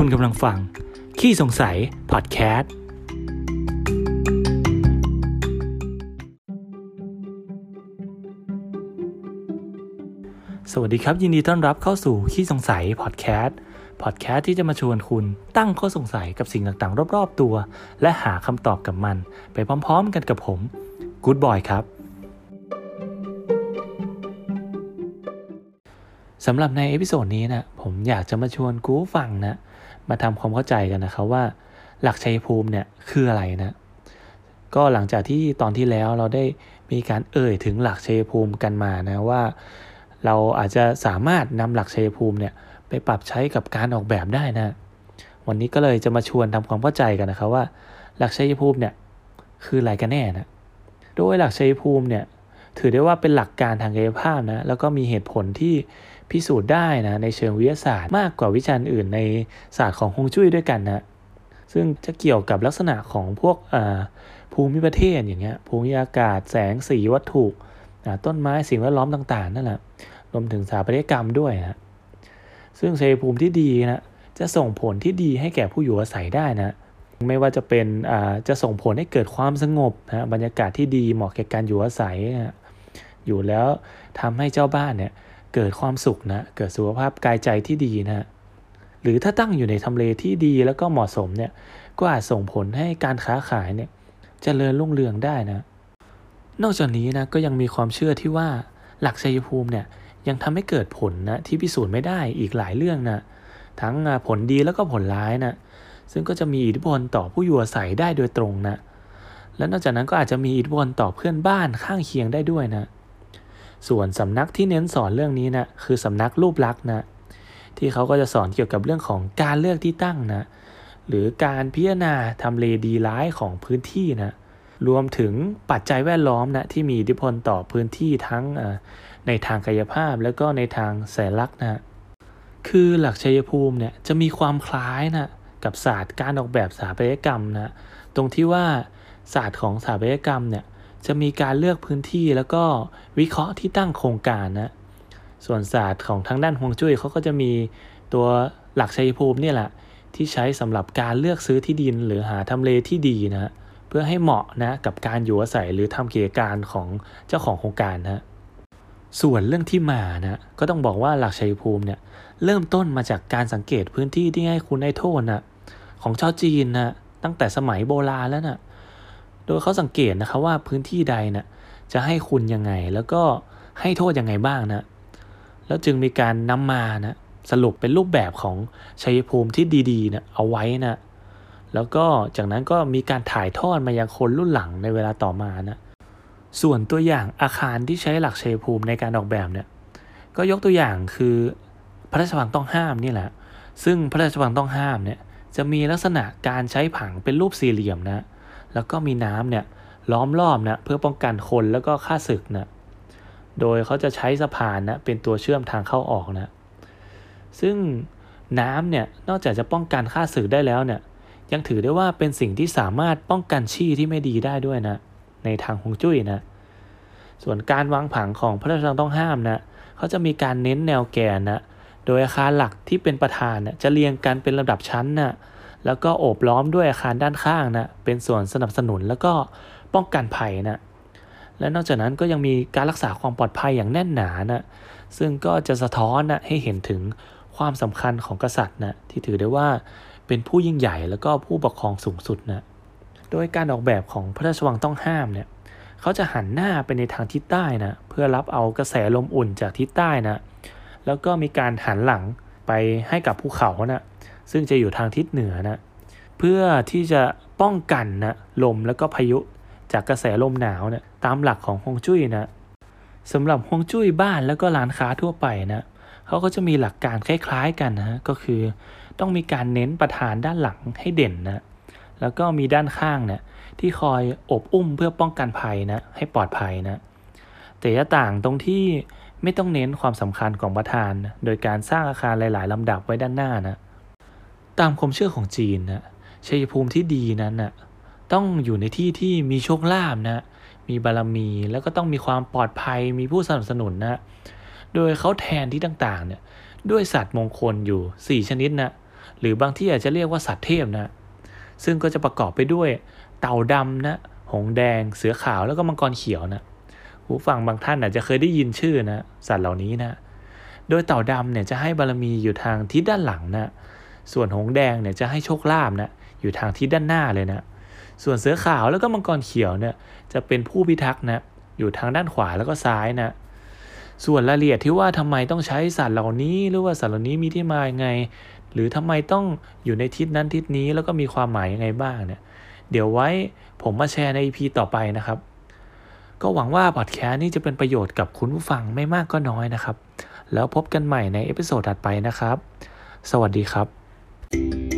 คุณกำลังฟัง ขี้สงสัย พอดแคสต์ สวัสดีครับ ยินดีต้อนรับเข้าสู่ขี้สงสัย พอดแคสต์ พอดแคสต์ที่จะมาชวนคุณตั้งข้อสงสัยกับสิ่งต่างๆ รอบ ๆ ตัว และหาคำตอบกับมัน ไปพร้อม ๆ กันกับผมกู๊ดบอยครับ สำหรับใน episode นี้นะผมอยากจะมาชวนกูฟังนะมาทำความเข้าใจกันนะครับว่า หลักชัยภูมิเนี่ยคืออะไรนะก็หลังจากที่ตอนที่แล้วเราได้มีการเอ่ยถึงหลักชัยภูมิกันมานะว่า เราอาจจะสามารถนำหลักชัยภูมิเนี่ยไปปรับใช้กับการออกแบบได้นะ วันนี้ก็เลยจะมาชวนทำความเข้าใจกันนะครับว่า หลักชัยภูมิเนี่ยคืออะไรกันแน่นะโดยหลักชัยภูมิเนี่ยถือได้ว่าเป็นหลักการทางกายภาพนะแล้วก็มีเหตุผลที่ พิสูจน์ได้นะในเชิงวิทยาศาสตร์ มากกว่าวิชาอื่นในศาสตร์ของฮวงจุ้ยด้วยกันนะซึ่งจะเกี่ยวกับลักษณะของพวกภูมิประเทศอย่างเงี้ยภูมิอากาศแสงสีวัตถุต้นไม้สิ่งแวดล้อมต่างๆนั่นแหละรวมถึงสถาปัตยกรรมด้วยนะซึ่งชัยภูมิที่ดีนะจะส่งผลที่ดีให้แก่ผู้อยู่อาศัยได้นะไม่ว่าจะเป็นจะส่งผลให้เกิดความสงบนะบรรยากาศที่ดีเหมาะแก่การอยู่อาศัยนะอยู่แล้วทำให้เจ้าบ้านเนี่ย เกิดความสุขนะ เกิดสุขภาพกายใจที่ดีนะ หรือถ้าตั้งอยู่ในทำเลที่ดีแล้วก็เหมาะสมเนี่ย ก็อาจส่งผลให้การค้าขายเนี่ยจเจริญรุ่งเรืองได้นะ นอกจากนี้นะก็ยังมีความเชื่อที่ว่าหลักชัยภูมิเนี่ยยังทำให้เกิดผลนะที่พิสูจน์ไม่ได้อีกหลายเรื่องนะทั้งผลดีแล้วก็ผลร้ายนะซึ่งก็จะมีอิทธิพลต่อผู้อยู่อาศัยได้โดยตรงนะและนอกจากนั้นก็อาจจะมีอิทธิพลต่อเพื่อนบ้านข้างเคียงได้ด้วยนะ ส่วนสำนักที่เน้นสอนเรื่องนี้นะคือสำนักรูปลักษณ์นะที่เขาก็จะสอนเกี่ยวกับเรื่องของการเลือกที่ตั้งนะหรือการพิจารณาทำเลดีร้ายของพื้นที่นะรวมถึงปัจจัยแวดล้อมนะที่มีอิทธิพลต่อพื้นที่ทั้งในทางกายภาพแล้วก็ในทางแสนลักษณ์นะคือหลักชัยภูมิเนี่ยจะมีความคล้ายนะกับศาสตร์การออกแบบสถาปัตยกรรมนะตรงที่ว่าศาสตร์ของสถาปัตยกรรมเนี่ย จะมีการเลือกพื้นที่แล้วก็วิเคราะห์ที่ตั้งโครงการนะ ส่วนศาสตร์ของทางด้านฮวงจุ้ยเขาก็จะมีตัวหลักชัยภูมิเนี่ยแหละที่ใช้สำหรับการเลือกซื้อที่ดินหรือหาทำเลที่ดีนะเพื่อให้เหมาะนะกับการอยู่อาศัยหรือทำกิจการของเจ้าของโครงการนะส่วนเรื่องที่มานะก็ต้องบอกว่าหลักชัยภูมิเนี่ยเริ่มต้นมาจากการสังเกตพื้นที่ที่ให้คุณได้โทษนะของชาวจีนนะตั้งแต่สมัยโบราณแล้วนะ โดยเขาสังเกตนะครับว่าพื้นที่ใดนะ่ะจะให้คุณยังไง แล้วก็ให้โทษยังไงบ้างนะ แล้วจึงมีการนำมานะสรุปเป็นรูปแบบของชัยภูมิที่ดีๆนะเอาไว้นะแล้วก็จากนั้นก็มีการถ่ายทอดมายังคนรุ่นหลังในเวลาต่อมานะส่วนตัวอย่างอาคารที่ใช้หลักชัยภูมิในการออกแบบเนี่ยก็ยกตัวอย่างคือพระราชวังต้องห้ามนี่แหละ ซึ่งพระราชวังต้องห้ามเนี่ยจะมีลักษณะการใช้ผังเป็นรูปสี่เหลี่ยมนะ แล้วก็มีน้ำเนี่ยล้อมรอบนะเพื่อป้องกันคนแล้วก็ฆ่าศึกนะโดยเขาจะใช้สะพานนะเป็นตัวเชื่อมทางเข้าออกนะซึ่งน้ำเนี่ยนอกจากจะป้องกันฆ่าศึกได้แล้วเนี่ยยังถือได้ว่าเป็นสิ่งที่สามารถป้องกันชี่ที่ไม่ดีได้ด้วยนะในทางฮวงจุ้ยนะส่วนการวางผังของพระราชวังต้องห้ามนะเขาจะมีการเน้นแนวแกนนะโดยอาคารหลักที่เป็นประธานนะจะเรียงกันเป็นระดับชั้นนะ แล้วก็โอบล้อมด้วยอาคารด้านข้างนะเป็นส่วนสนับสนุนแล้วก็ป้องกันภัยนะและนอกจากนั้นก็ยังมีการรักษาความปลอดภัยอย่างแน่นหนานะซึ่งก็จะสะท้อนนะให้เห็นถึงความสำคัญของกษัตริย์นะที่ถือได้ว่าเป็นผู้ยิ่งใหญ่แล้วก็ผู้ปกครองสูงสุดนะโดยการออกแบบของพระราชวังต้องห้ามเนี่ยเขาจะหันหน้าไปในทางทิศใต้นะเพื่อรับเอากระแสลมอุ่นจากทิศใต้นะแล้วก็มีการหันหลังไปให้กับภูเขานะ ซึ่งจะอยู่ทางทิศเหนือนะเพื่อที่จะป้องกันนะลมแล้วก็พายุจากกระแสลมหนาวนะตามหลักของฮวงจุ้ยนะสำหรับฮวงจุ้ยบ้านแล้วก็ร้านค้าทั่วไปนะเขาก็จะมีหลักการคล้ายๆกันนะก็คือ ต้องมีการเน้นประธานด้านหลังให้เด่นนะแล้วก็มีด้านข้างเนะี่ยที่คอยอบอุ้มเพื่อป้องกันภัยนะให้ปลอดภัยนะแต่จะต่างตรงที่ไม่ต้องเน้นความสำคัญของประธาน โดยการสร้างอาคารหลาย ๆลำดับไว้ด้านหน้านะ ตามความเชื่อของจีนนะชัยภูมิที่ดีนั้นนะต้องอยู่ในที่ที่มีโชคลาภนะ มีบารมีแล้วก็ต้องมีความปลอดภัยมีผู้สนับสนุนนะ โดยเขาแทนที่ต่างๆเนี่ยด้วยสัตว์มงคลอยู่ 4 ชนิดนะหรือบางที่อาจจะเรียกว่าสัตว์เทพนะซึ่งก็จะประกอบไปด้วยเต่าดำนะหงแดง เสือขาวแล้วก็มังกรเขียวนะหูฟังบางท่านอาจจะเคยได้ยินชื่อนะสัตว์เหล่านี้นะโดยเต่าดำเนี่ยจะให้บารมีอยู่ทางทิศด้านหลังนะ ส่วนหงแดงเนี่ยจะให้โชคลาภนะอยู่ทางทิศด้านหน้าเลยนะส่วนเสือขาวแล้วก็มังกรเขียวเนี่ยจะเป็นผู้พิทักษ์นะอยู่ทางด้านขวาแล้วก็ซ้ายนะส่วนรายละเอียดที่ว่าทำไมต้องใช้สัตว์เหล่านี้หรือว่าสัตว์เหล่านี้มีที่มายังไง หรือทำไมต้องอยู่ในทิศนั้นทิศนี้แล้วก็มีความหมายยังไงบ้างเนี่ยเดี๋ยวไว้ผมมาแชร์ใน EP ต่อไปนะครับ ก็หวังว่าพอดแคสต์นี้จะเป็นประโยชน์กับคุณผู้ฟังไม่มากก็น้อยนะครับ แล้วพบกันใหม่ใน episode ถัดไปนะครับ สวัสดีครับ Thank you